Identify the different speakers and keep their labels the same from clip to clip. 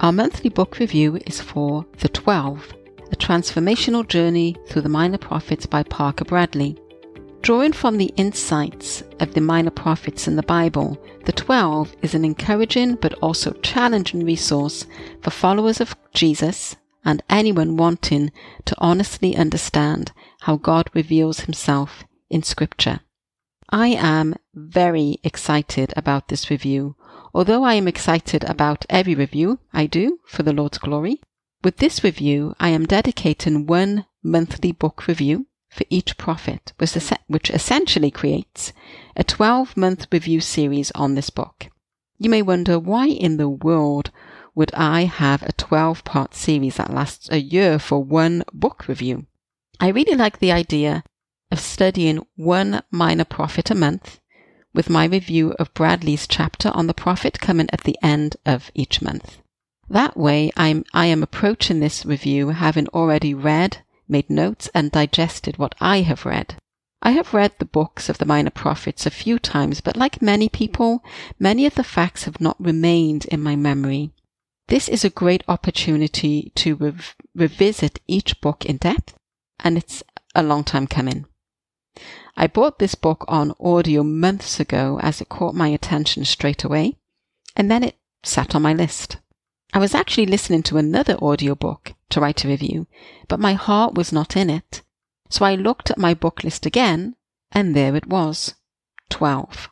Speaker 1: Our monthly book review is for The Twelve, a transformational journey through the Minor Prophets by Parker Bradley. Drawing from the insights of the minor prophets in the Bible, the Twelve is an encouraging but also challenging resource for followers of Jesus and anyone wanting to honestly understand how God reveals himself in Scripture. I am very excited about this review, although I am excited about every review I do for the Lord's glory. With this review, I am dedicating one monthly book review for each prophet, which essentially creates a 12 month review series on this book. You may wonder why in the world would I have a 12 part series that lasts a year for one book review? I really like the idea of studying one minor prophet a month with my review of Bradley's chapter on the prophet coming at the end of each month. That way, I'm, I am approaching this review having already read made notes, and digested what I have read. I have read the books of the minor prophets a few times, but like many people, many of the facts have not remained in my memory. This is a great opportunity to rev- revisit each book in depth, and it's a long time coming. I bought this book on audio months ago as it caught my attention straight away, and then it sat on my list. I was actually listening to another audiobook to write a review, but my heart was not in it. So I looked at my book list again, and there it was 12.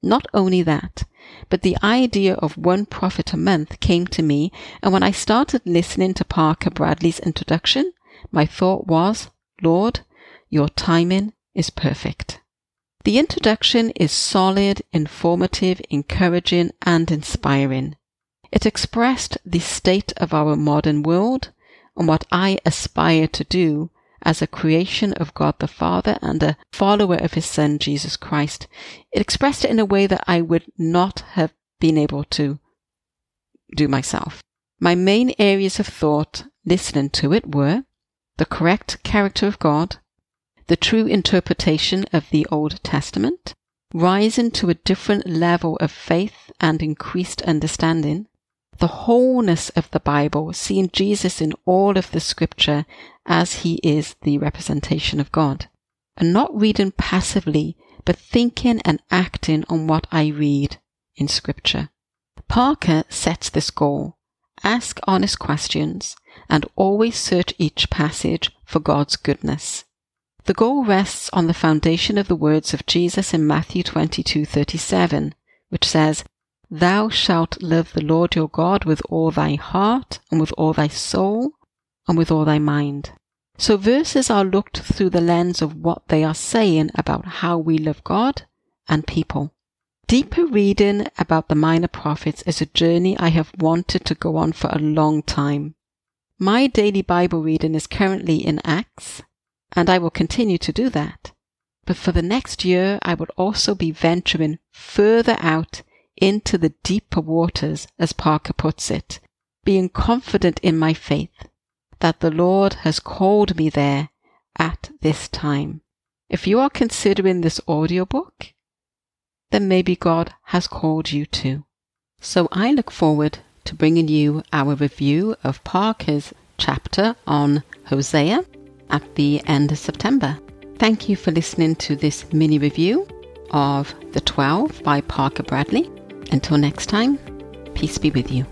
Speaker 1: Not only that, but the idea of one prophet a month came to me, and when I started listening to Parker Bradley's introduction, my thought was, Lord, your timing is perfect. The introduction is solid, informative, encouraging, and inspiring. It expressed the state of our modern world and what I aspire to do as a creation of God the Father and a follower of His Son Jesus Christ. It expressed it in a way that I would not have been able to do myself. My main areas of thought listening to it were the correct character of God, the true interpretation of the Old Testament, rising to a different level of faith and increased understanding, the wholeness of the Bible, seeing Jesus in all of the scripture as he is the representation of God, and not reading passively, but thinking and acting on what I read in scripture. Parker sets this goal. Ask honest questions and always search each passage for God's goodness. The goal rests on the foundation of the words of Jesus in Matthew 22:37, which says, Thou shalt love the Lord your God with all thy heart, and with all thy soul, and with all thy mind. So verses are looked through the lens of what they are saying about how we love God and people. Deeper reading about the minor prophets is a journey I have wanted to go on for a long time. My daily Bible reading is currently in Acts, and I will continue to do that. But for the next year, I will also be venturing further out into the deeper waters, as Parker puts it, being confident in my faith that the Lord has called me there at this time. If you are considering this audiobook, then maybe God has called you too. So I look forward to bringing you our review of Parker's chapter on Hosea at the end of September. Thank you for listening to this mini review of The 12 by Parker Bradley. Until next time, peace be with you.